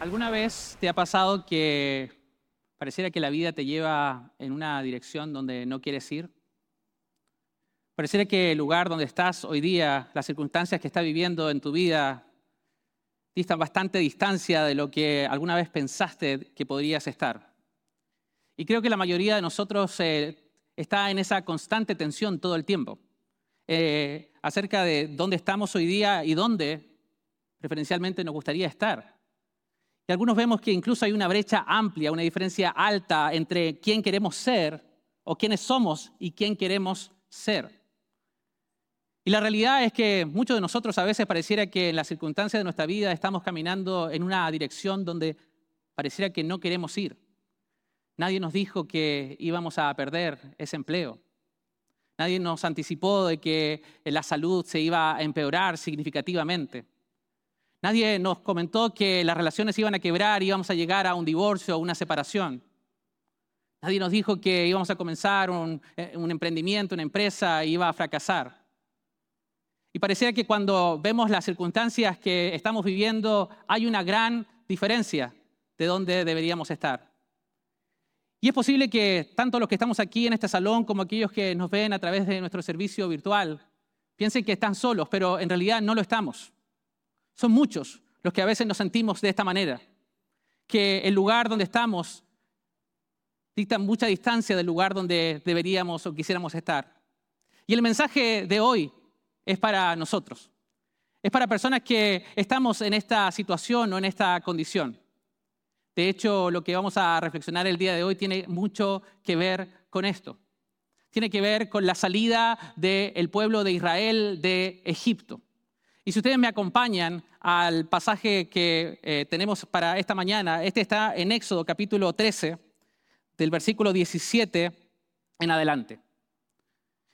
¿Alguna vez te ha pasado que pareciera que la vida te lleva en una dirección donde no quieres ir? Pareciera que el lugar donde estás hoy día, las circunstancias que estás viviendo en tu vida, distan bastante distancia de lo que alguna vez pensaste que podrías estar. Y creo que la mayoría de nosotros eh, está en esa constante tensión todo el tiempo, eh, acerca de dónde estamos hoy día y dónde preferencialmente nos gustaría estar. Y algunos vemos que incluso hay una brecha amplia, una diferencia alta entre quién queremos ser o quiénes somos y quién queremos ser. Y la realidad es que muchos de nosotros a veces pareciera que en las circunstancias de nuestra vida estamos caminando en una dirección donde pareciera que no queremos ir. Nadie nos dijo que íbamos a perder ese empleo. Nadie nos anticipó de que la salud se iba a empeorar significativamente. Nadie nos comentó que las relaciones iban a quebrar íbamos a llegar a un divorcio o una separación. Nadie nos dijo que íbamos a comenzar un, eh, emprendimiento, una empresa iba a fracasar. Y parecía que cuando vemos las circunstancias que estamos viviendo hay una gran diferencia de dónde deberíamos estar. Y es posible que tanto los que estamos aquí en este salón como aquellos que nos ven a través de nuestro servicio virtual piensen que están solos, pero en realidad no lo estamos. Son muchos los que a veces nos sentimos de esta manera, que el lugar donde estamos dicta mucha distancia del lugar donde deberíamos o quisiéramos estar. Y el mensaje de hoy es para nosotros. Es para personas que estamos en esta situación o en esta condición. De hecho, lo que vamos a reflexionar el día de hoy tiene mucho que ver con esto. Tiene que ver con la salida del pueblo de Israel de Egipto. Y si ustedes me acompañan al pasaje que eh, tenemos para esta mañana, este está en Éxodo capítulo 13, del versículo 17 en adelante.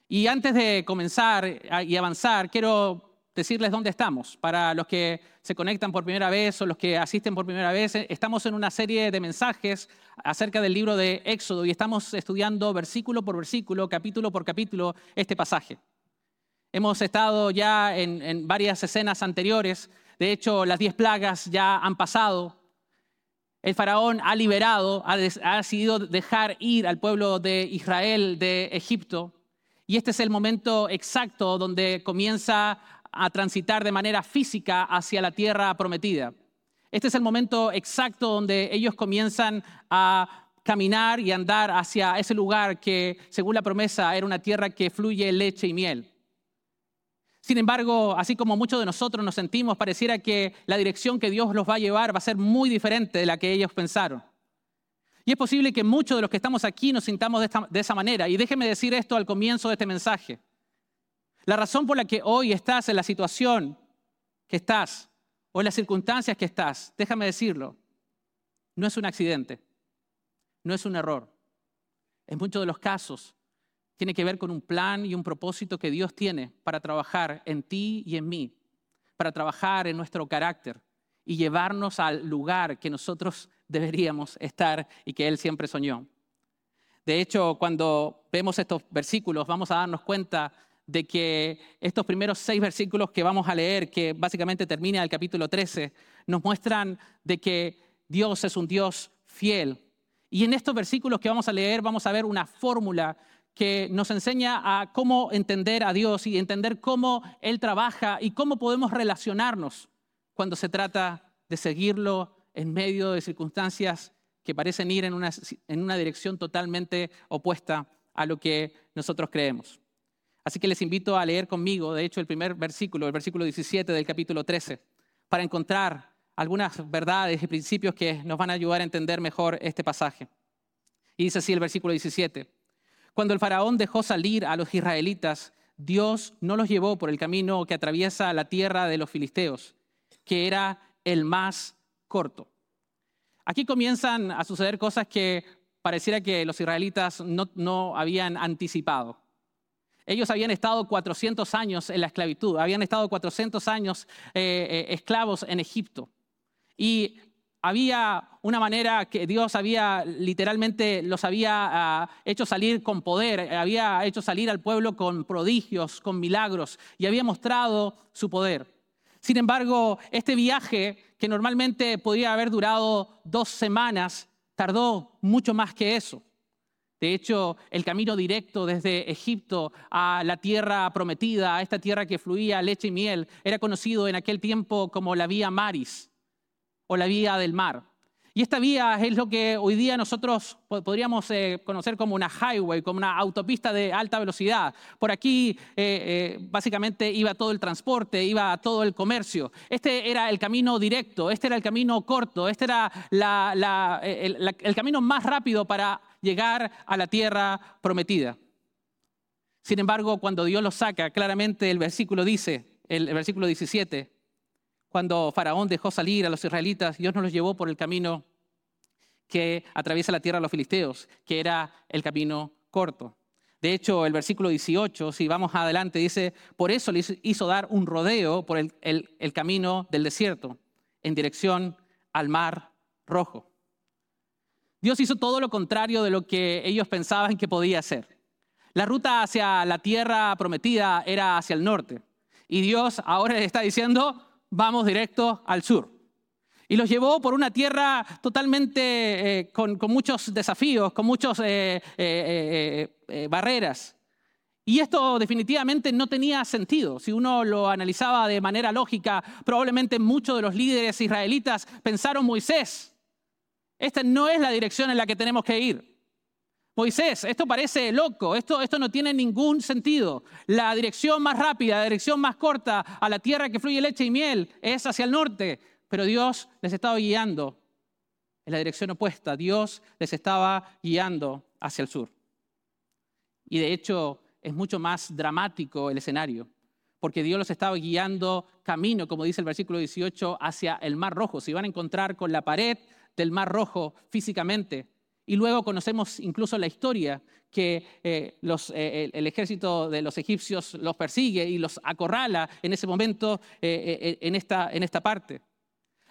Y antes de comenzar y avanzar, quiero decirles dónde estamos. Para los que se conectan por primera vez o los que asisten por primera vez, eh, estamos en una serie de mensajes acerca del libro de Éxodo y estamos estudiando versículo por versículo, capítulo por capítulo, este pasaje. Hemos estado ya en, varias escenas anteriores, de hecho las diez plagas ya han pasado. El faraón ha liberado, ha, ha decidido dejar ir al pueblo de Israel de Egipto. Y este es el momento exacto donde comienza a transitar de manera física hacia la tierra prometida. Este es el momento exacto donde ellos comienzan a caminar y andar hacia ese lugar que, según la promesa, era una tierra que fluye leche y miel. Sin embargo, así como muchos de nosotros nos sentimos, pareciera que la dirección que Dios los va a llevar va a ser muy diferente de la que ellos pensaron. Y es posible que muchos de los que estamos aquí nos sintamos de, esa manera. Y déjeme decir esto al comienzo de este mensaje. La razón por la que hoy estás en la situación que estás o en las circunstancias que estás, déjame decirlo, no es un accidente, no es un error. En muchos de los casos tiene que ver con un plan y un propósito que Dios tiene para trabajar en ti y en mí, para trabajar en nuestro carácter y llevarnos al lugar que nosotros deberíamos estar y que Él siempre soñó. De hecho, cuando vemos estos versículos, vamos a darnos cuenta de que estos primeros seis versículos que vamos a leer, que básicamente termina el capítulo 13, nos muestran de que Dios es un Dios fiel. Y en estos versículos que vamos a leer vamos a ver una fórmula que nos enseña a cómo entender a Dios y entender cómo Él trabaja y cómo podemos relacionarnos cuando se trata de seguirlo en medio de circunstancias que parecen ir en una, dirección totalmente opuesta a lo que nosotros creemos. Así que les invito a leer conmigo, de hecho, el primer versículo, el versículo 17 del capítulo 13, para encontrar algunas verdades y principios que nos van a ayudar a entender mejor este pasaje. Y dice así el versículo 17. Cuando el faraón dejó salir a los israelitas, Dios no los llevó por el camino que atraviesa la tierra de los filisteos, que era el más corto. Aquí comienzan a suceder cosas que pareciera que los israelitas no, habían anticipado. Ellos habían estado 400 años en la esclavitud, habían estado 400 años eh, eh, esclavos en Egipto. Y había una manera que Dios había literalmente los había ah, hecho salir con poder, había hecho salir al pueblo con prodigios, con milagros y había mostrado su poder. Sin embargo, este viaje, que normalmente podría haber durado dos semanas, tardó mucho más que eso. De hecho, el camino directo desde Egipto a la tierra prometida, a esta tierra que fluía leche y miel, era conocido en aquel tiempo como la vía Maris o la vía del mar. Y esta vía es lo que hoy día nosotros podríamos eh, conocer como una highway, como una autopista de alta velocidad. Por aquí eh, eh, básicamente iba todo el transporte, iba todo el comercio. Este era el camino directo, este era el camino corto, este era el camino más rápido para llegar a la tierra prometida. Sin embargo, cuando Dios los saca, claramente el versículo dice, el, versículo 17, cuando Faraón dejó salir a los israelitas, Dios no los llevó por el camino que atraviesa la tierra de los filisteos, que era el camino corto. De hecho, el versículo 18, si vamos adelante, dice, por eso le hizo dar un rodeo por el camino del desierto, en dirección al mar rojo. Dios hizo todo lo contrario de lo que ellos pensaban que podía hacer. La ruta hacia la tierra prometida era hacia el norte. Y Dios ahora les está diciendo, vamos directo al sur. Y los llevó por una tierra totalmente eh, con, muchos desafíos, con muchas eh, eh, barreras. Y esto definitivamente no tenía sentido. Si uno lo analizaba de manera lógica, probablemente muchos de los líderes israelitas pensaron Moisés, esta no es la dirección en la que tenemos que ir. Moisés, esto parece loco, esto, esto no tiene ningún sentido. La dirección más rápida, la dirección más corta a la tierra que fluye leche y miel es hacia el norte, pero Dios les estaba guiando en la dirección opuesta. Dios les estaba guiando hacia el sur. Y de hecho es mucho más dramático el escenario, porque Dios los estaba guiando camino, como dice el versículo 18, hacia el Mar Rojo. Se iban a encontrar con la pared del Mar Rojo físicamente. Y luego conocemos incluso la historia que eh, eh, el ejército de los egipcios los persigue y los acorrala en ese momento eh, en, esta, en esta parte.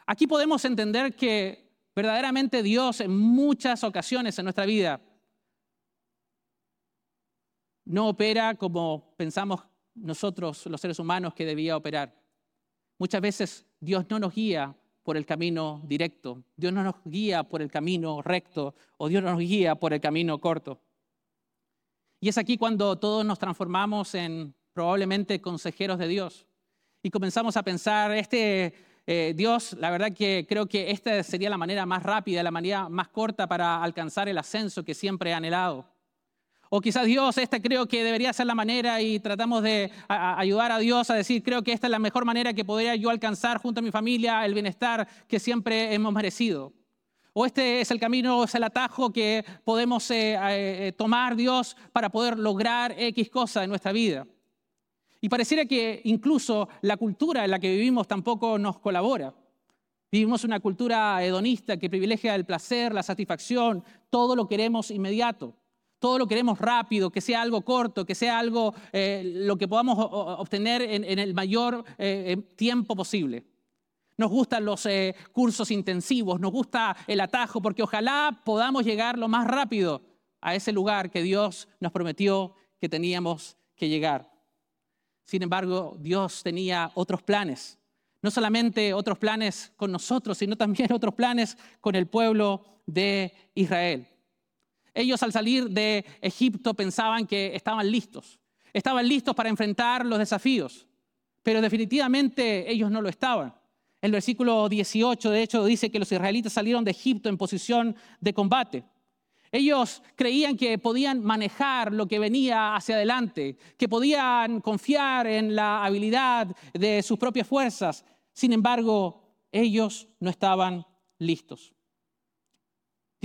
Aquí podemos entender que verdaderamente Dios en muchas ocasiones en nuestra vida no opera como pensamos nosotros los seres humanos que debía operar. Muchas veces Dios no nos guía por el camino directo, Dios no nos guía por el camino recto o Dios no nos guía por el camino corto. Y es aquí cuando todos nos transformamos en probablemente consejeros de Dios y comenzamos a pensar, este eh, Dios, la verdad que creo que esta sería la manera más rápida, la manera más corta para alcanzar el ascenso que siempre he anhelado. O quizás Dios, esta creo que debería ser la manera y tratamos de ayudar a Dios a decir, creo que esta es la mejor manera que podría yo alcanzar junto a mi familia el bienestar que siempre hemos merecido. O este es el camino, es el atajo que podemos eh, eh, tomar Dios para poder lograr X cosa en nuestra vida. Y pareciera que incluso la cultura en la que vivimos tampoco nos colabora. Vivimos una cultura hedonista que privilegia el placer, la satisfacción, todo lo queremos inmediato todo lo queremos rápido, que sea algo corto, que sea algo eh, lo que podamos obtener en, el mayor eh, tiempo posible. Nos gustan los eh, cursos intensivos, nos gusta el atajo, porque ojalá podamos llegar lo más rápido a ese lugar que Dios nos prometió que teníamos que llegar. Sin embargo, Dios tenía otros planes. No solamente otros planes con nosotros, sino también otros planes con el pueblo de Israel. Ellos al salir de Egipto pensaban que estaban listos, estaban listos para enfrentar los desafíos, pero definitivamente ellos no lo estaban. El versículo 18, de hecho, dice que los israelitas salieron de Egipto en posición de combate. Ellos creían que podían manejar lo que venía hacia adelante, que podían confiar en la habilidad de sus propias fuerzas. Sin embargo, ellos no estaban listos.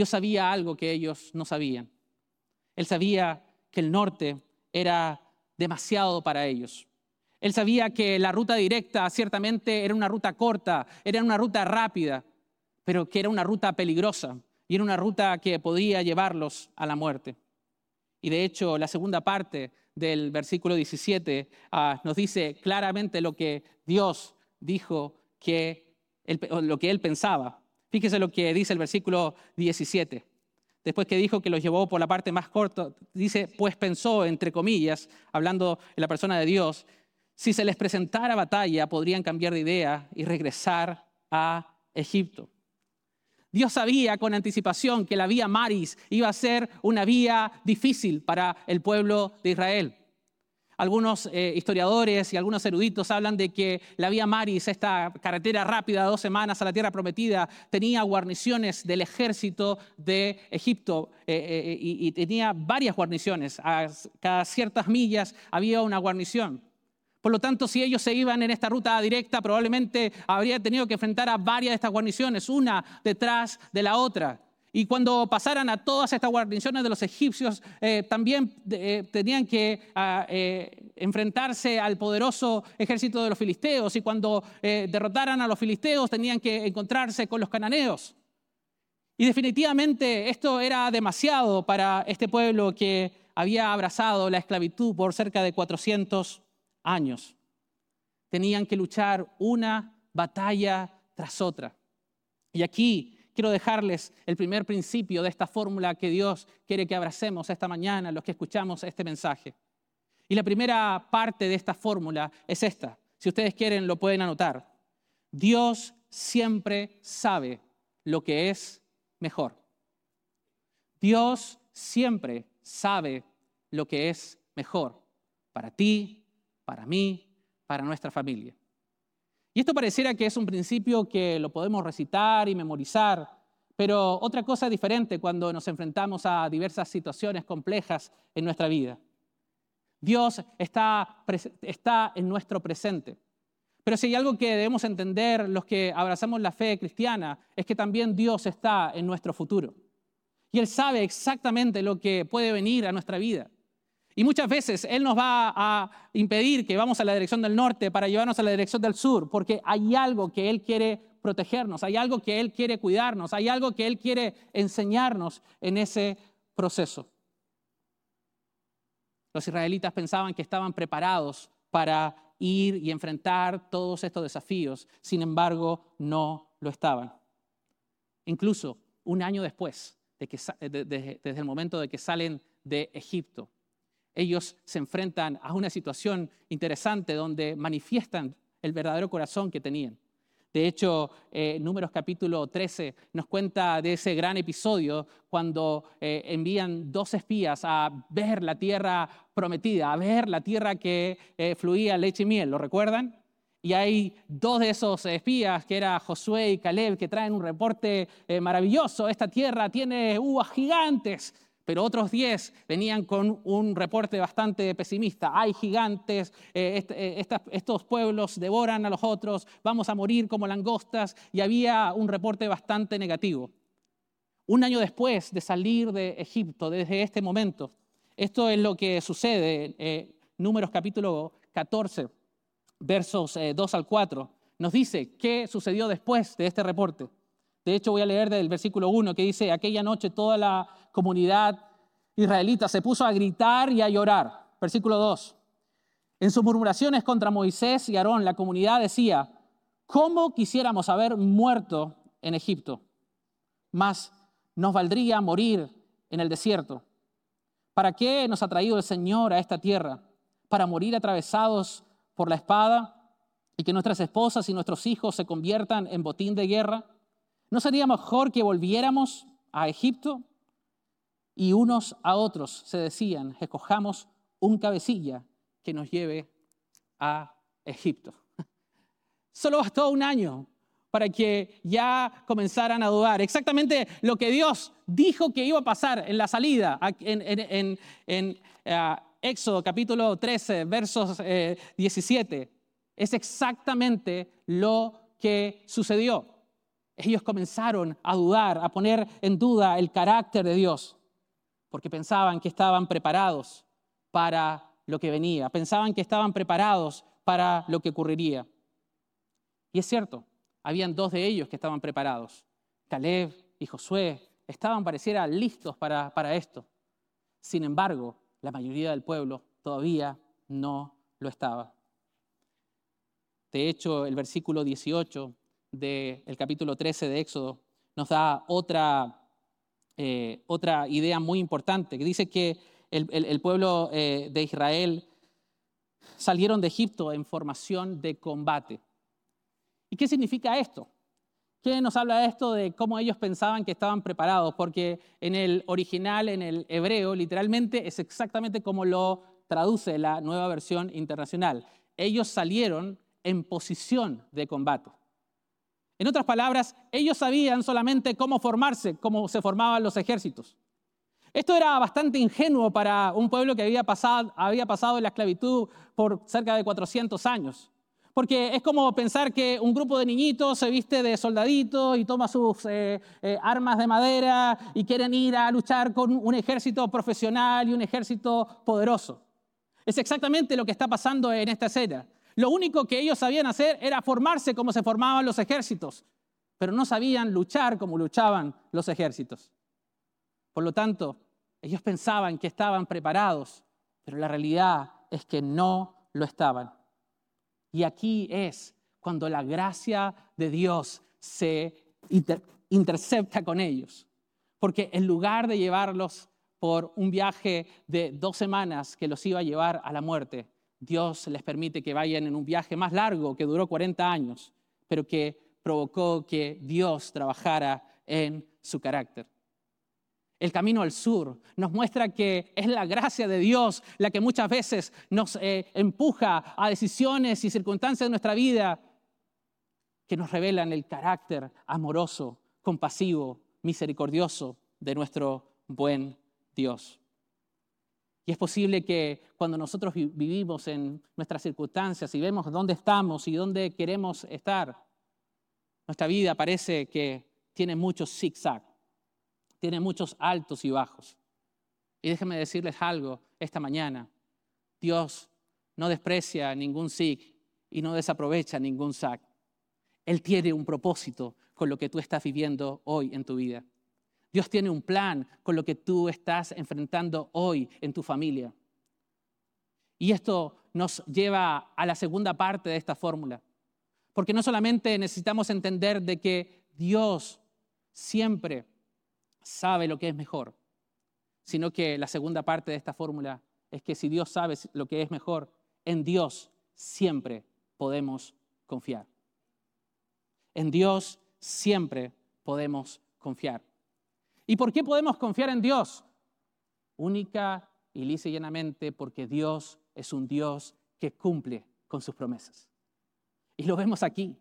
Dios sabía algo que ellos no sabían. Él sabía que el norte era demasiado para ellos. Él sabía que la ruta directa ciertamente era una ruta corta, era una ruta rápida, pero que era una ruta peligrosa y era una ruta que podía llevarlos a la muerte. Y de hecho, la segunda parte del versículo 17 ah, nos dice claramente lo que Dios dijo que lo que él pensaba. Fíjese lo que dice el versículo 17. Después que dijo que los llevó por la parte más corta, dice, pues pensó, entre comillas, hablando en la persona de Dios, si se les presentara batalla, podrían cambiar de idea y regresar a Egipto. Dios sabía con anticipación que la vía Maris iba a ser una vía difícil para el pueblo de Israel. Algunos eh, historiadores y algunos eruditos hablan de que la vía Maris, esta carretera rápida de dos semanas a la tierra prometida, tenía guarniciones del ejército de Egipto eh, eh, y, y tenía varias guarniciones. A cada ciertas millas había una guarnición. Por lo tanto, si ellos se iban en esta ruta directa, probablemente habría tenido que enfrentar a varias de estas guarniciones, una detrás de la otra. Y cuando pasaran a todas estas guarniciones de los egipcios, eh, también eh, tenían que ah, eh, enfrentarse al poderoso ejército de los filisteos. Y cuando derrotaran a los filisteos, tenían que encontrarse con los cananeos. Y definitivamente esto era demasiado para este pueblo que había abrazado la esclavitud por cerca de 400 años. Tenían que luchar una batalla tras otra. Y aquí quiero dejarles el primer principio de esta fórmula que Dios quiere que abracemos esta mañana, los que escuchamos este mensaje. Y la primera parte de esta fórmula es esta. Si ustedes quieren, lo pueden anotar. Dios siempre sabe lo que es mejor. Dios siempre sabe lo que es mejor para ti, para mí, para nuestra familia. Y esto pareciera que es un principio que lo podemos recitar y memorizar, pero otra cosa diferente cuando nos enfrentamos a diversas situaciones complejas en nuestra vida. Dios está, está en nuestro presente. Pero si hay algo que debemos entender los que abrazamos la fe cristiana, es que también Dios está en nuestro futuro. Y Él sabe exactamente lo que puede venir a nuestra vida. Y muchas veces Él nos va a impedir que vamos a la dirección del norte para llevarnos a la dirección del sur, porque hay algo que Él quiere protegernos, hay algo que Él quiere cuidarnos, hay algo que Él quiere enseñarnos en ese proceso. Los israelitas pensaban que estaban preparados para ir y enfrentar todos estos desafíos, sin embargo, no lo estaban. Incluso un año después, de que, desde el momento de que salen de Egipto, ellos se enfrentan a una situación interesante donde manifiestan el verdadero corazón que tenían. De hecho, eh, Números capítulo 13 nos cuenta de ese gran episodio cuando eh, envían dos espías a ver la tierra prometida, a ver la tierra que eh, fluía leche y miel, ¿lo recuerdan? Y hay dos de esos espías, que era Josué y Caleb, que traen un reporte maravilloso. Esta tierra tiene uvas gigantes, pero otros 10 venían con un reporte bastante pesimista. Hay gigantes, eh, eh, estos pueblos devoran a los otros, vamos a morir como langostas, y había un reporte bastante negativo. Un año después de salir de Egipto, desde este momento, esto es lo que sucede, eh, Números capítulo 14, versos 2 al 4, nos dice qué sucedió después de este reporte. De hecho, voy a leer del versículo 1 que dice, aquella noche toda la comunidad israelita se puso a gritar y a llorar. Versículo 2. En sus murmuraciones contra Moisés y Aarón, la comunidad decía, ¿cómo quisiéramos haber muerto en Egipto? Mas nos valdría morir en el desierto. ¿Para qué nos ha traído el Señor a esta tierra? ¿Para morir atravesados por la espada y que nuestras esposas y nuestros hijos se conviertan en botín de guerra? ¿No sería mejor que volviéramos a Egipto? Y unos a otros se decían, escojamos un cabecilla que nos lleve a Egipto. Solo bastó un año para que ya comenzaran a dudar. Exactamente lo que Dios dijo que iba a pasar en la salida, en, eh, Éxodo capítulo 13, versos 17. Eh, es exactamente lo que sucedió ellos comenzaron a dudar, a poner en duda el carácter de Dios, porque pensaban que estaban preparados para lo que venía, pensaban que estaban preparados para lo que ocurriría. Y es cierto, habían dos de ellos que estaban preparados, Caleb y Josué, estaban, pareciera, listos para, para esto. Sin embargo, la mayoría del pueblo todavía no lo estaba. De hecho, el versículo 18 del capítulo 13 de Éxodo nos da otra, eh, otra idea muy importante, que dice que el, pueblo eh, de Israel salieron de Egipto en formación de combate. ¿Y qué significa esto? ¿Qué nos habla esto de cómo ellos pensaban que estaban preparados? Porque en el original, en el hebreo, literalmente es exactamente como lo traduce la nueva versión internacional. Ellos salieron en posición de combate. En otras palabras, ellos sabían solamente cómo formarse, cómo se formaban los ejércitos. Esto era bastante ingenuo para un pueblo que había pasado, había la esclavitud por cerca de 400 años. Porque es como pensar que un grupo de niñitos se viste de soldaditos y toma sus eh, eh, armas de madera y quieren ir a luchar con un ejército profesional y un ejército poderoso. Es exactamente lo que está pasando en esta escena. Lo único que ellos sabían hacer era formarse como se formaban los ejércitos, pero no sabían luchar como luchaban los ejércitos. Por lo tanto, ellos pensaban que estaban preparados, pero la realidad es que no lo estaban. Y aquí es cuando la gracia de Dios se intercepta con ellos. Porque en lugar de llevarlos por un viaje de dos semanas que los iba a llevar a la muerte, Dios les permite que vayan en un viaje más largo que duró 40 años, pero que provocó que Dios trabajara en su carácter. El camino al sur nos muestra que es la gracia de Dios la que muchas veces nos eh, empuja a decisiones y circunstancias de nuestra vida que nos revelan el carácter amoroso, compasivo, misericordioso de nuestro buen Dios. Es posible que cuando nosotros vivimos en nuestras circunstancias y vemos dónde estamos y dónde queremos estar, nuestra vida parece que tiene muchos zigzag, tiene muchos altos y bajos. Y déjenme decirles algo esta mañana. Dios no desprecia ningún zig y no desaprovecha ningún zag. Él tiene un propósito con lo que tú estás viviendo hoy en tu vida. Dios tiene un plan con lo que tú estás enfrentando hoy en tu familia. Y esto nos lleva a la segunda parte de esta fórmula. Porque no solamente necesitamos entender de que Dios siempre sabe lo que es mejor, sino que la segunda parte de esta fórmula es que si Dios sabe lo que es mejor, en Dios siempre podemos confiar. En Dios siempre podemos confiar. ¿Y por qué podemos confiar en Dios? Única y lisa y llanamente porque Dios es un Dios que cumple con sus promesas. Y lo vemos aquí.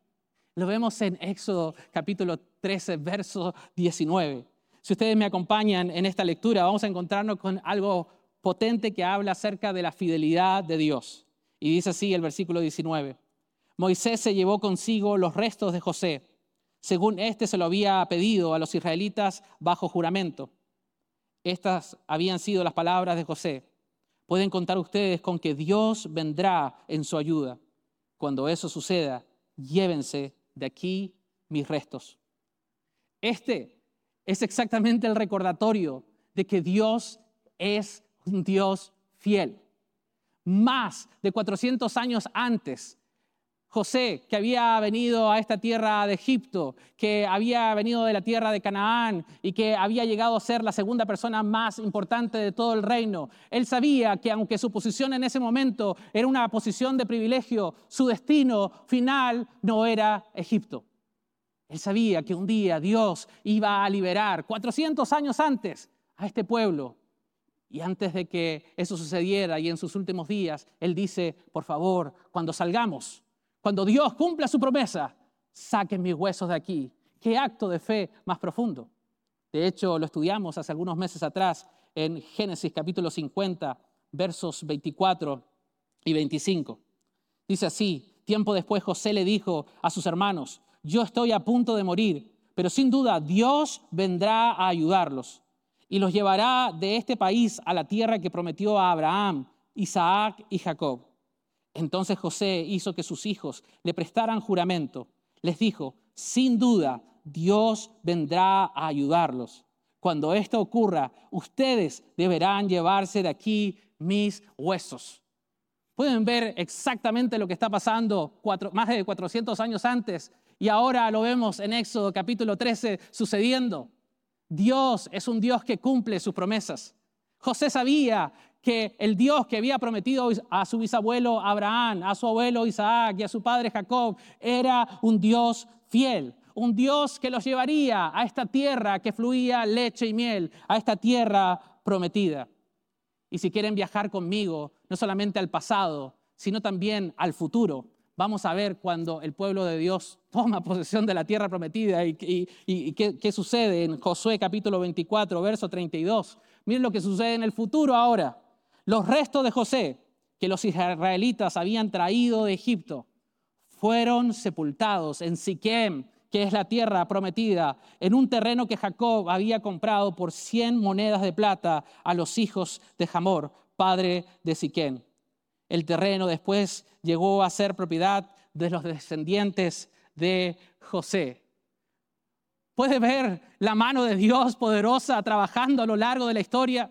Lo vemos en Éxodo capítulo 13, verso 19. Si ustedes me acompañan en esta lectura, vamos a encontrarnos con algo potente que habla acerca de la fidelidad de Dios. Y dice así el versículo 19. Moisés se llevó consigo los restos de José según éste se lo había pedido a los israelitas bajo juramento. Estas habían sido las palabras de José. Pueden contar ustedes con que Dios vendrá en su ayuda. Cuando eso suceda, llévense de aquí mis restos. Este es exactamente el recordatorio de que Dios es un Dios fiel. Más de 400 años antes, José, que había venido a esta tierra de Egipto, que había venido de la tierra de Canaán y que había llegado a ser la segunda persona más importante de todo el reino. Él sabía que aunque su posición en ese momento era una posición de privilegio, su destino final no era Egipto. Él sabía que un día Dios iba a liberar 400 años antes a este pueblo. Y antes de que eso sucediera y en sus últimos días, Él dice, por favor, cuando salgamos, cuando Dios cumpla su promesa, saquen mis huesos de aquí. Qué acto de fe más profundo. De hecho, lo estudiamos hace algunos meses atrás en Génesis capítulo 50, versos 24 y 25. Dice así, tiempo después José le dijo a sus hermanos, yo estoy a punto de morir, pero sin duda Dios vendrá a ayudarlos y los llevará de este país a la tierra que prometió a Abraham, Isaac y Jacob. Entonces José hizo que sus hijos le prestaran juramento. Les dijo, sin duda, Dios vendrá a ayudarlos. Cuando esto ocurra, ustedes deberán llevarse de aquí mis huesos. Pueden ver exactamente lo que está pasando más de 400 años antes y ahora lo vemos en Éxodo capítulo 13 sucediendo. Dios es un Dios que cumple sus promesas. José sabía que el Dios que había prometido a su bisabuelo Abraham, a su abuelo Isaac y a su padre Jacob, era un Dios fiel, un Dios que los llevaría a esta tierra que fluía leche y miel, a esta tierra prometida. Y si quieren viajar conmigo, no solamente al pasado, sino también al futuro, vamos a ver cuando el pueblo de Dios toma posesión de la tierra prometida y, qué, qué, sucede en Josué capítulo 24, verso 32. Miren lo que sucede en el futuro ahora. Los restos de José que los israelitas habían traído de Egipto fueron sepultados en Siquem, que es la tierra prometida, en un terreno que Jacob había comprado por 100 monedas de plata a los hijos de Hamor, padre de Siquem. El terreno después llegó a ser propiedad de los descendientes de José. Puede ver la mano de Dios poderosa trabajando a lo largo de la historia.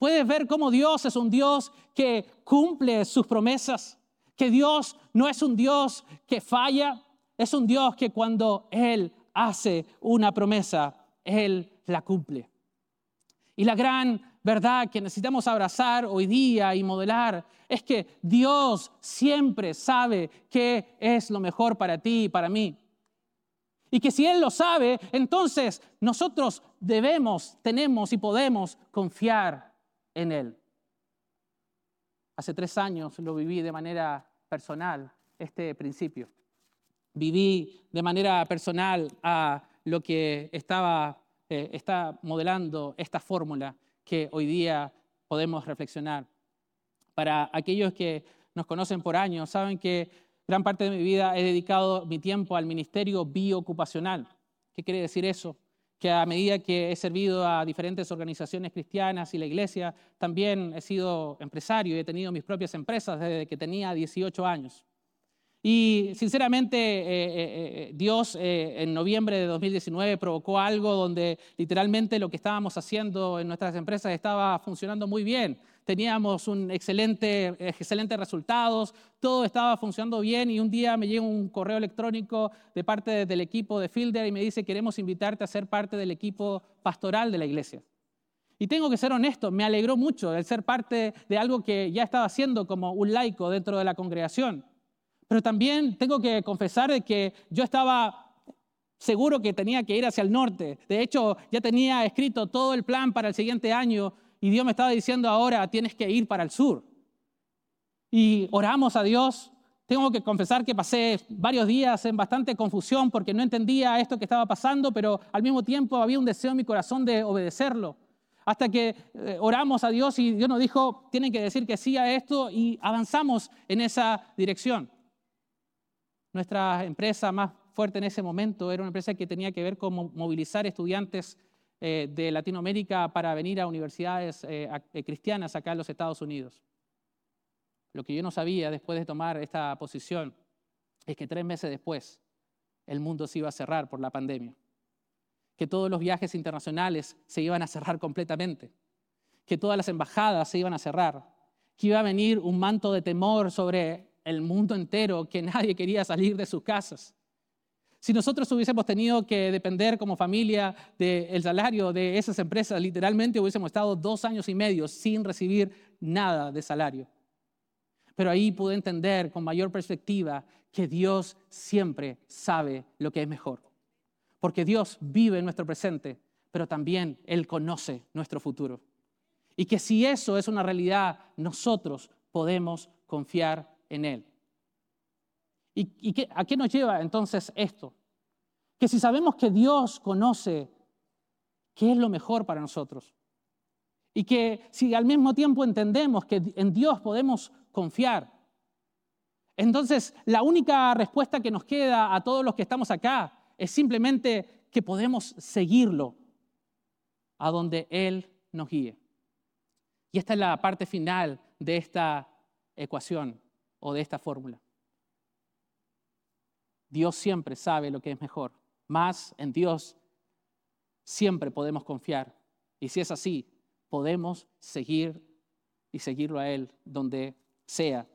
Puedes ver cómo Dios es un Dios que cumple sus promesas, que Dios no es un Dios que falla, es un Dios que cuando Él hace una promesa, Él la cumple. Y la gran verdad que necesitamos abrazar hoy día y modelar es que Dios siempre sabe qué es lo mejor para ti y para mí. Y que si Él lo sabe, entonces nosotros debemos, tenemos y podemos confiar en Él. Hace tres años lo viví de manera personal, este principio. Viví de manera personal a lo que estaba eh, está modelando esta fórmula que hoy día podemos reflexionar. Para aquellos que nos conocen por años, saben que gran parte de mi vida he dedicado mi tiempo al ministerio bioocupacional. ¿Qué quiere decir eso? Que a medida que he servido a diferentes organizaciones cristianas y la iglesia, también he sido empresario y he tenido mis propias empresas desde que tenía 18 años. Y sinceramente, eh, eh, eh, Dios en noviembre de 2019 provocó algo donde literalmente lo que estábamos haciendo en nuestras empresas estaba funcionando muy bien. Teníamos un excelente, excelentes resultados, todo estaba funcionando bien y un día me llega un correo electrónico de parte del equipo de Fielder y me dice, queremos invitarte a ser parte del equipo pastoral de la iglesia. Y tengo que ser honesto, me alegró mucho el ser parte de algo que ya estaba haciendo como un laico dentro de la congregación. Pero también tengo que confesar de que yo estaba seguro que tenía que ir hacia el norte. De hecho, ya tenía escrito todo el plan para el siguiente año y Dios me estaba diciendo ahora tienes que ir para el sur. Y oramos a Dios. Tengo que confesar que pasé varios días en bastante confusión porque no entendía esto que estaba pasando, pero al mismo tiempo había un deseo en mi corazón de obedecerlo. Hasta que eh, oramos a Dios y Dios nos dijo, tienen que decir que sí a esto y avanzamos en esa dirección. Nuestra empresa más fuerte en ese momento era una empresa que tenía que ver con movilizar estudiantes eh, de Latinoamérica para venir a universidades eh, eh, cristianas acá en los Estados Unidos. Lo que yo no sabía después de tomar esta posición es que tres meses después el mundo se iba a cerrar por la pandemia, que todos los viajes internacionales se iban a cerrar completamente, que todas las embajadas se iban a cerrar, que iba a venir un manto de temor sobre el mundo entero que nadie quería salir de sus casas. Si nosotros hubiésemos tenido que depender como familia del salario de esas empresas, literalmente hubiésemos estado dos años y medio sin recibir nada de salario. Pero ahí pude entender con mayor perspectiva que Dios siempre sabe lo que es mejor. Porque Dios vive en nuestro presente, pero también Él conoce nuestro futuro. Y que si eso es una realidad, nosotros podemos confiar en Él. ¿Y, a qué nos lleva entonces esto? Que si sabemos que Dios conoce qué es lo mejor para nosotros, y que si al mismo tiempo entendemos que en Dios podemos confiar, entonces la única respuesta que nos queda a todos los que estamos acá es simplemente que podemos seguirlo a donde Él nos guíe. Y esta es la parte final de esta ecuación o de esta fórmula. Dios siempre sabe lo que es mejor. Más en Dios siempre podemos confiar. Y si es así, podemos seguir y seguirlo a Él donde sea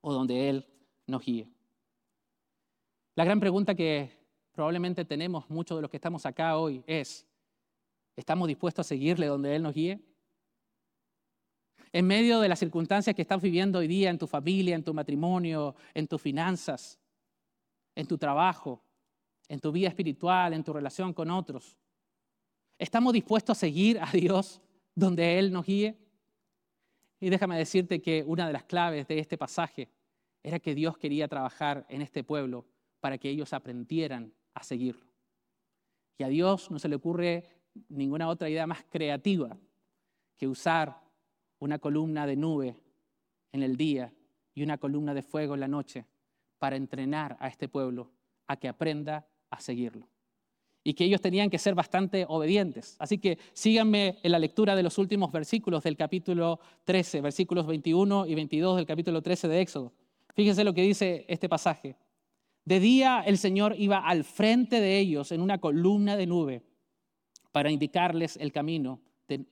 o donde Él nos guíe. La gran pregunta que probablemente tenemos muchos de los que estamos acá hoy es, ¿estamos dispuestos a seguirle donde Él nos guíe? en medio de las circunstancias que estás viviendo hoy día en tu familia, en tu matrimonio, en tus finanzas, en tu trabajo, en tu vida espiritual, en tu relación con otros. ¿Estamos dispuestos a seguir a Dios donde Él nos guíe? Y déjame decirte que una de las claves de este pasaje era que Dios quería trabajar en este pueblo para que ellos aprendieran a seguirlo. Y a Dios no se le ocurre ninguna otra idea más creativa que usar una columna de nube en el día y una columna de fuego en la noche para entrenar a este pueblo a que aprenda a seguirlo. Y que ellos tenían que ser bastante obedientes. Así que síganme en la lectura de los últimos versículos del capítulo 13, versículos 21 y 22 del capítulo 13 de Éxodo. Fíjense lo que dice este pasaje. De día el Señor iba al frente de ellos en una columna de nube para indicarles el camino. De,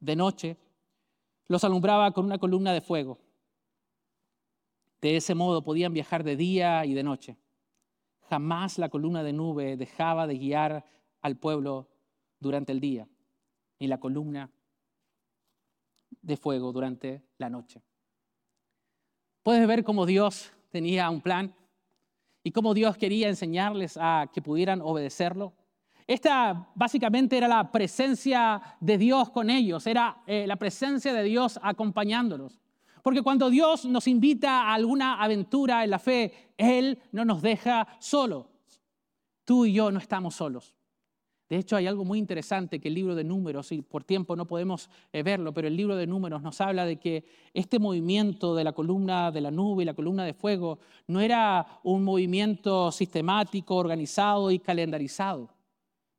de noche los alumbraba con una columna de fuego. De ese modo podían viajar de día y de noche. Jamás la columna de nube dejaba de guiar al pueblo durante el día, ni la columna de fuego durante la noche. Puedes ver cómo Dios tenía un plan y cómo Dios quería enseñarles a que pudieran obedecerlo. Esta básicamente era la presencia de Dios con ellos, era eh, la presencia de Dios acompañándolos. Porque cuando Dios nos invita a alguna aventura en la fe, Él no nos deja solos. Tú y yo no estamos solos. De hecho, hay algo muy interesante que el libro de números, y por tiempo no podemos eh, verlo, pero el libro de números nos habla de que este movimiento de la columna de la nube y la columna de fuego no era un movimiento sistemático, organizado y calendarizado.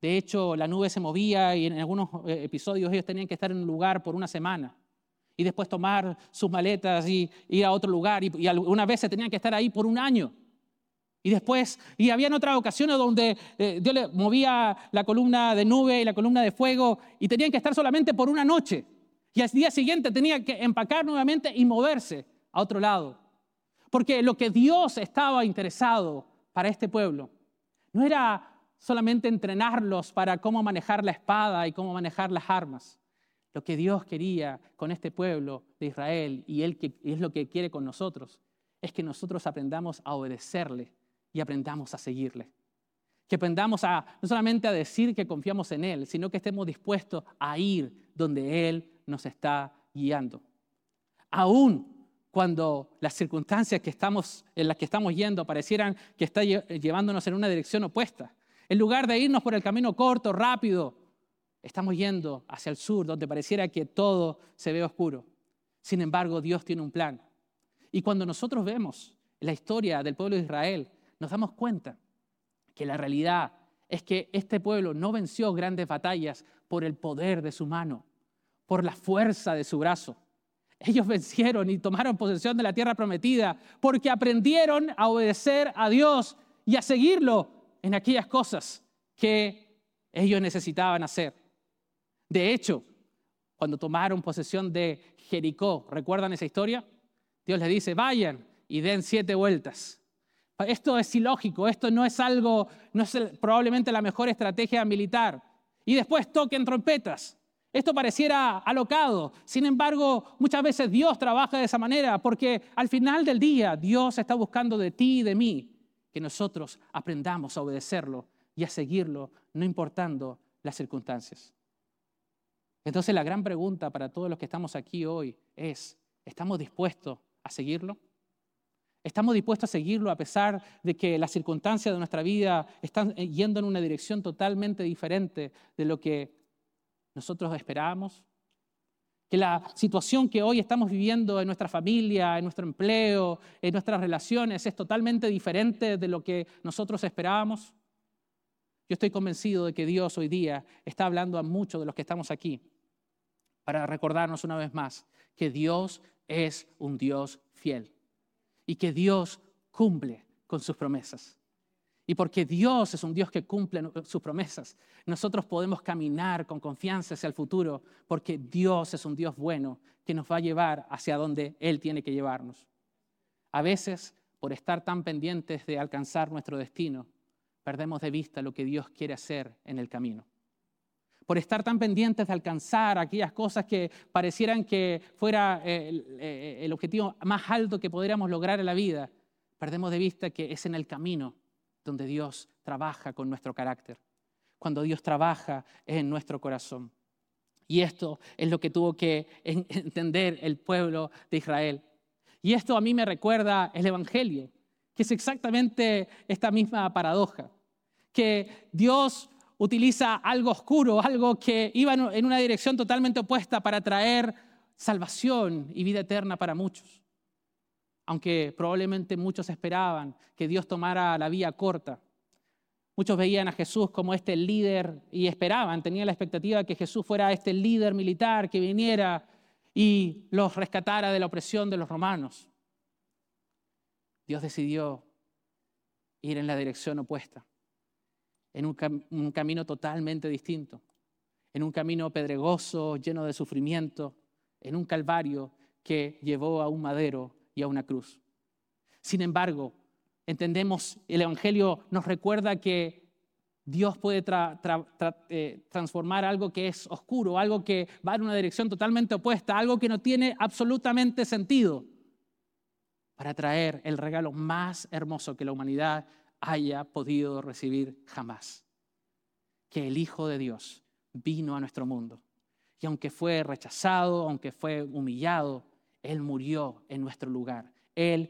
De hecho, la nube se movía y en algunos eh, episodios ellos tenían que estar en un lugar por una semana y después tomar sus maletas y ir a otro lugar y, algunas veces tenían que estar ahí por un año. Y después, y habían otras ocasiones donde eh, Dios le movía la columna de nube y la columna de fuego y tenían que estar solamente por una noche. Y al día siguiente tenían que empacar nuevamente y moverse a otro lado. Porque lo que Dios estaba interesado para este pueblo no era solamente entrenarlos para cómo manejar la espada y cómo manejar las armas. Lo que Dios quería con este pueblo de Israel y Él es lo que quiere con nosotros, es que nosotros aprendamos a obedecerle y aprendamos a seguirle. Que aprendamos a no solamente a decir que confiamos en Él, sino que estemos dispuestos a ir donde Él nos está guiando. Aún cuando las circunstancias en las que estamos yendo parecieran que está llevándonos en una dirección opuesta. En lugar de irnos por el camino corto, rápido, estamos yendo hacia el sur, donde pareciera que todo se ve oscuro. Sin embargo, Dios tiene un plan. Y cuando nosotros vemos la historia del pueblo de Israel, nos damos cuenta que la realidad es que este pueblo no venció grandes batallas por el poder de su mano, por la fuerza de su brazo. Ellos vencieron y tomaron posesión de la tierra prometida porque aprendieron a obedecer a Dios y a seguirlo en aquellas cosas que ellos necesitaban hacer. De hecho, cuando tomaron posesión de Jericó, ¿recuerdan esa historia? Dios les dice, vayan y den siete vueltas. Esto es ilógico, esto no es algo, no es probablemente la mejor estrategia militar. Y después toquen trompetas. Esto pareciera alocado, sin embargo, muchas veces Dios trabaja de esa manera porque al final del día Dios está buscando de ti y de mí que nosotros aprendamos a obedecerlo y a seguirlo, no importando las circunstancias. Entonces la gran pregunta para todos los que estamos aquí hoy es, ¿estamos dispuestos a seguirlo? ¿Estamos dispuestos a seguirlo a pesar de que las circunstancias de nuestra vida están yendo en una dirección totalmente diferente de lo que nosotros esperábamos? que la situación que hoy estamos viviendo en nuestra familia, en nuestro empleo, en nuestras relaciones es totalmente diferente de lo que nosotros esperábamos? Yo estoy convencido de que Dios hoy día está hablando a muchos de los que estamos aquí para recordarnos una vez más que Dios es un Dios fiel y que Dios cumple con sus promesas. Y porque Dios es un Dios que cumple sus promesas, nosotros podemos caminar con confianza hacia el futuro, porque Dios es un Dios bueno que nos va a llevar hacia donde Él tiene que llevarnos. A veces, por estar tan pendientes de alcanzar nuestro destino, perdemos de vista lo que Dios quiere hacer en el camino. Por estar tan pendientes de alcanzar aquellas cosas que parecieran que fuera el, eh, el objetivo más alto que podríamos lograr en la vida, perdemos de vista que es en el camino donde Dios trabaja con nuestro carácter, cuando Dios trabaja en nuestro corazón. Y esto es lo que tuvo que entender el pueblo de Israel. Y esto a mí me recuerda el Evangelio, que es exactamente esta misma paradoja, que Dios utiliza algo oscuro, algo que iba en una dirección totalmente opuesta para traer salvación y vida eterna para muchos. Aunque probablemente muchos esperaban que Dios tomara la vía corta. Muchos veían a Jesús como este líder y esperaban, tenían la expectativa de que Jesús fuera este líder militar que viniera y los rescatara de la opresión de los romanos. Dios decidió ir en la dirección opuesta en un, camino totalmente distinto, en un camino pedregoso, lleno de sufrimiento, en un calvario que llevó a un madero y a una cruz. Sin embargo, entendemos, el Evangelio nos recuerda que Dios puede eh, transformar algo que es oscuro, algo que va en una dirección totalmente opuesta, algo que no tiene absolutamente sentido, para traer el regalo más hermoso que la humanidad haya podido recibir jamás. Que el Hijo de Dios vino a nuestro mundo. Y aunque fue rechazado, aunque fue humillado, Él murió en nuestro lugar. Él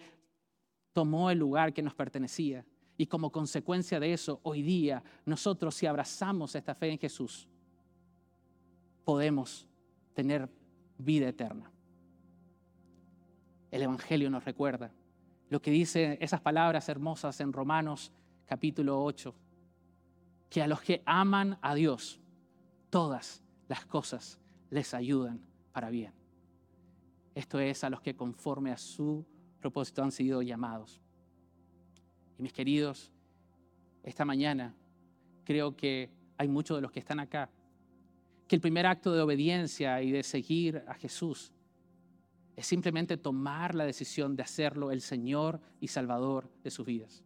tomó el lugar que nos pertenecía. Y como consecuencia de eso, hoy día nosotros si abrazamos esta fe en Jesús, podemos tener vida eterna. El Evangelio nos recuerda lo que dice esas palabras hermosas en Romanos capítulo 8, que a los que aman a Dios, todas las cosas les ayudan para bien. Esto es a los que conforme a su propósito han sido llamados. Y mis queridos, esta mañana creo que hay muchos de los que están acá, que el primer acto de obediencia y de seguir a Jesús es simplemente tomar la decisión de hacerlo el Señor y Salvador de sus vidas.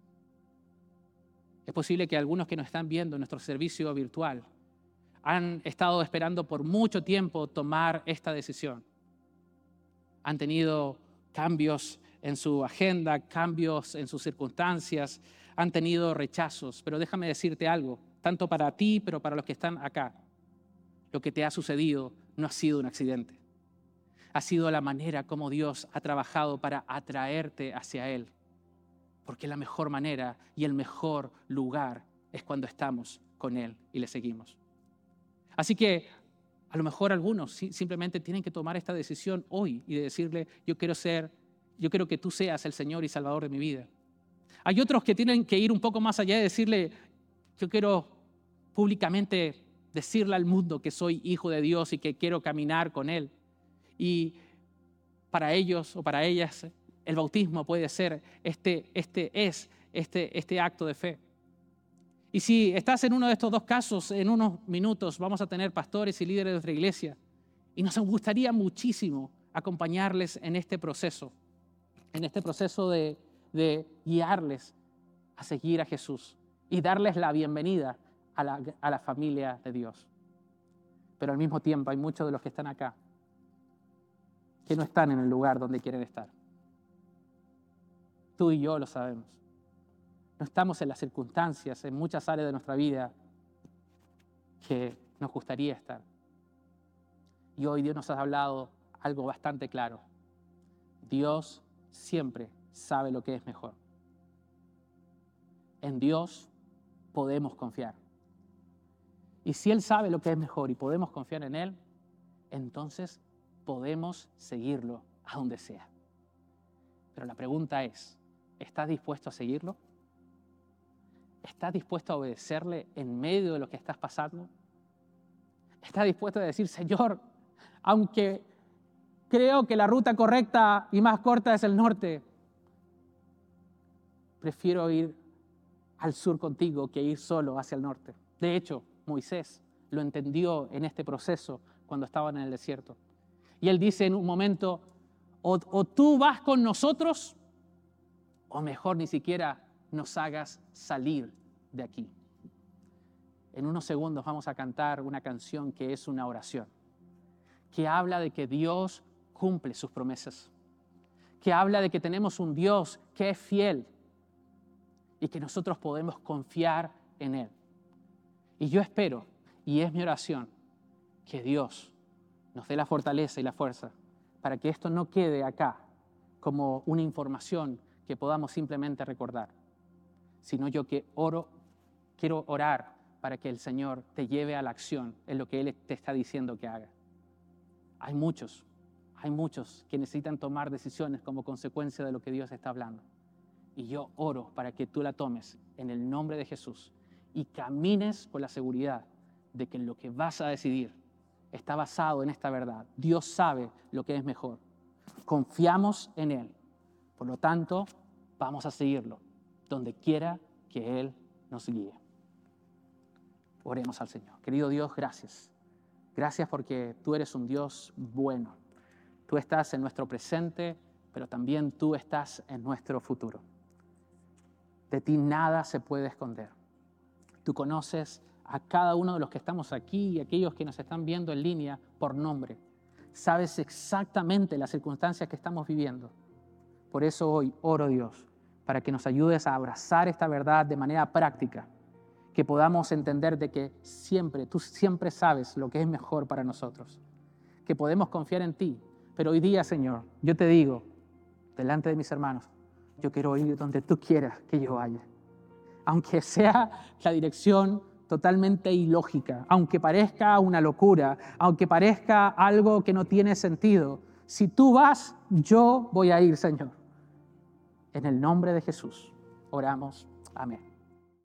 Es posible que algunos que nos están viendo en nuestro servicio virtual han estado esperando por mucho tiempo tomar esta decisión. Han tenido cambios en su agenda, cambios en sus circunstancias, han tenido rechazos, pero déjame decirte algo, tanto para ti, pero para los que están acá. Lo que te ha sucedido no ha sido un accidente ha sido la manera como Dios ha trabajado para atraerte hacia Él. Porque la mejor manera y el mejor lugar es cuando estamos con Él y le seguimos. Así que a lo mejor algunos simplemente tienen que tomar esta decisión hoy y decirle, yo quiero ser, yo quiero que tú seas el Señor y Salvador de mi vida. Hay otros que tienen que ir un poco más allá y decirle, yo quiero públicamente decirle al mundo que soy hijo de Dios y que quiero caminar con Él. Y para ellos o para ellas el bautismo puede ser este, este es este, este acto de fe. Y si estás en uno de estos dos casos, en unos minutos vamos a tener pastores y líderes de nuestra iglesia. Y nos gustaría muchísimo acompañarles en este proceso, en este proceso de, guiarles a seguir a Jesús y darles la bienvenida a la, a la familia de Dios. Pero al mismo tiempo hay muchos de los que están acá que no están en el lugar donde quieren estar. Tú y yo lo sabemos. No estamos en las circunstancias, en muchas áreas de nuestra vida que nos gustaría estar. Y hoy Dios nos ha hablado algo bastante claro. Dios siempre sabe lo que es mejor. En Dios podemos confiar. Y si Él sabe lo que es mejor y podemos confiar en Él, entonces podemos seguirlo a donde sea. Pero la pregunta es, ¿estás dispuesto a seguirlo? ¿Estás dispuesto a obedecerle en medio de lo que estás pasando? ¿Estás dispuesto a decir, Señor, aunque creo que la ruta correcta y más corta es el norte, prefiero ir al sur contigo que ir solo hacia el norte? De hecho, Moisés lo entendió en este proceso cuando estaban en el desierto. Y él dice en un momento, o, tú vas con nosotros, o mejor ni siquiera nos hagas salir de aquí. en unos segundos vamos a cantar una canción que es una oración, que habla de que Dios cumple sus promesas, que habla de que tenemos un Dios que es fiel y que nosotros podemos confiar en Él. Y yo espero, y es mi oración, que Dios nos dé la fortaleza y la fuerza para que esto no quede acá como una información que podamos simplemente recordar, sino yo que oro, quiero orar para que el Señor te lleve a la acción en lo que Él te está diciendo que haga. Hay muchos, hay muchos que necesitan tomar decisiones como consecuencia de lo que Dios está hablando. Y yo oro para que tú la tomes en el nombre de Jesús y camines con la seguridad de que lo que vas a decidir está basado en esta verdad. Dios sabe lo que es mejor. Confiamos en Él. Por lo tanto, vamos a seguirlo donde quiera que Él nos guíe. Oremos al Señor. Querido Dios, gracias. Gracias porque tú eres un Dios bueno. Tú estás en nuestro presente, pero también tú estás en nuestro futuro. De ti nada se puede esconder. Tú conoces a cada uno de los que estamos aquí y aquellos que nos están viendo en línea por nombre. Sabes exactamente las circunstancias que estamos viviendo. Por eso hoy oro Dios, para que nos ayudes a abrazar esta verdad de manera práctica, que podamos entender de que siempre, tú siempre sabes lo que es mejor para nosotros, que podemos confiar en ti. Pero hoy día, Señor, yo te digo, delante de mis hermanos, yo quiero ir donde tú quieras que yo vaya. Aunque sea la dirección totalmente ilógica, aunque parezca una locura, aunque parezca algo que no tiene sentido. Si tú vas, yo voy a ir, Señor. En el nombre de Jesús, oramos. Amén.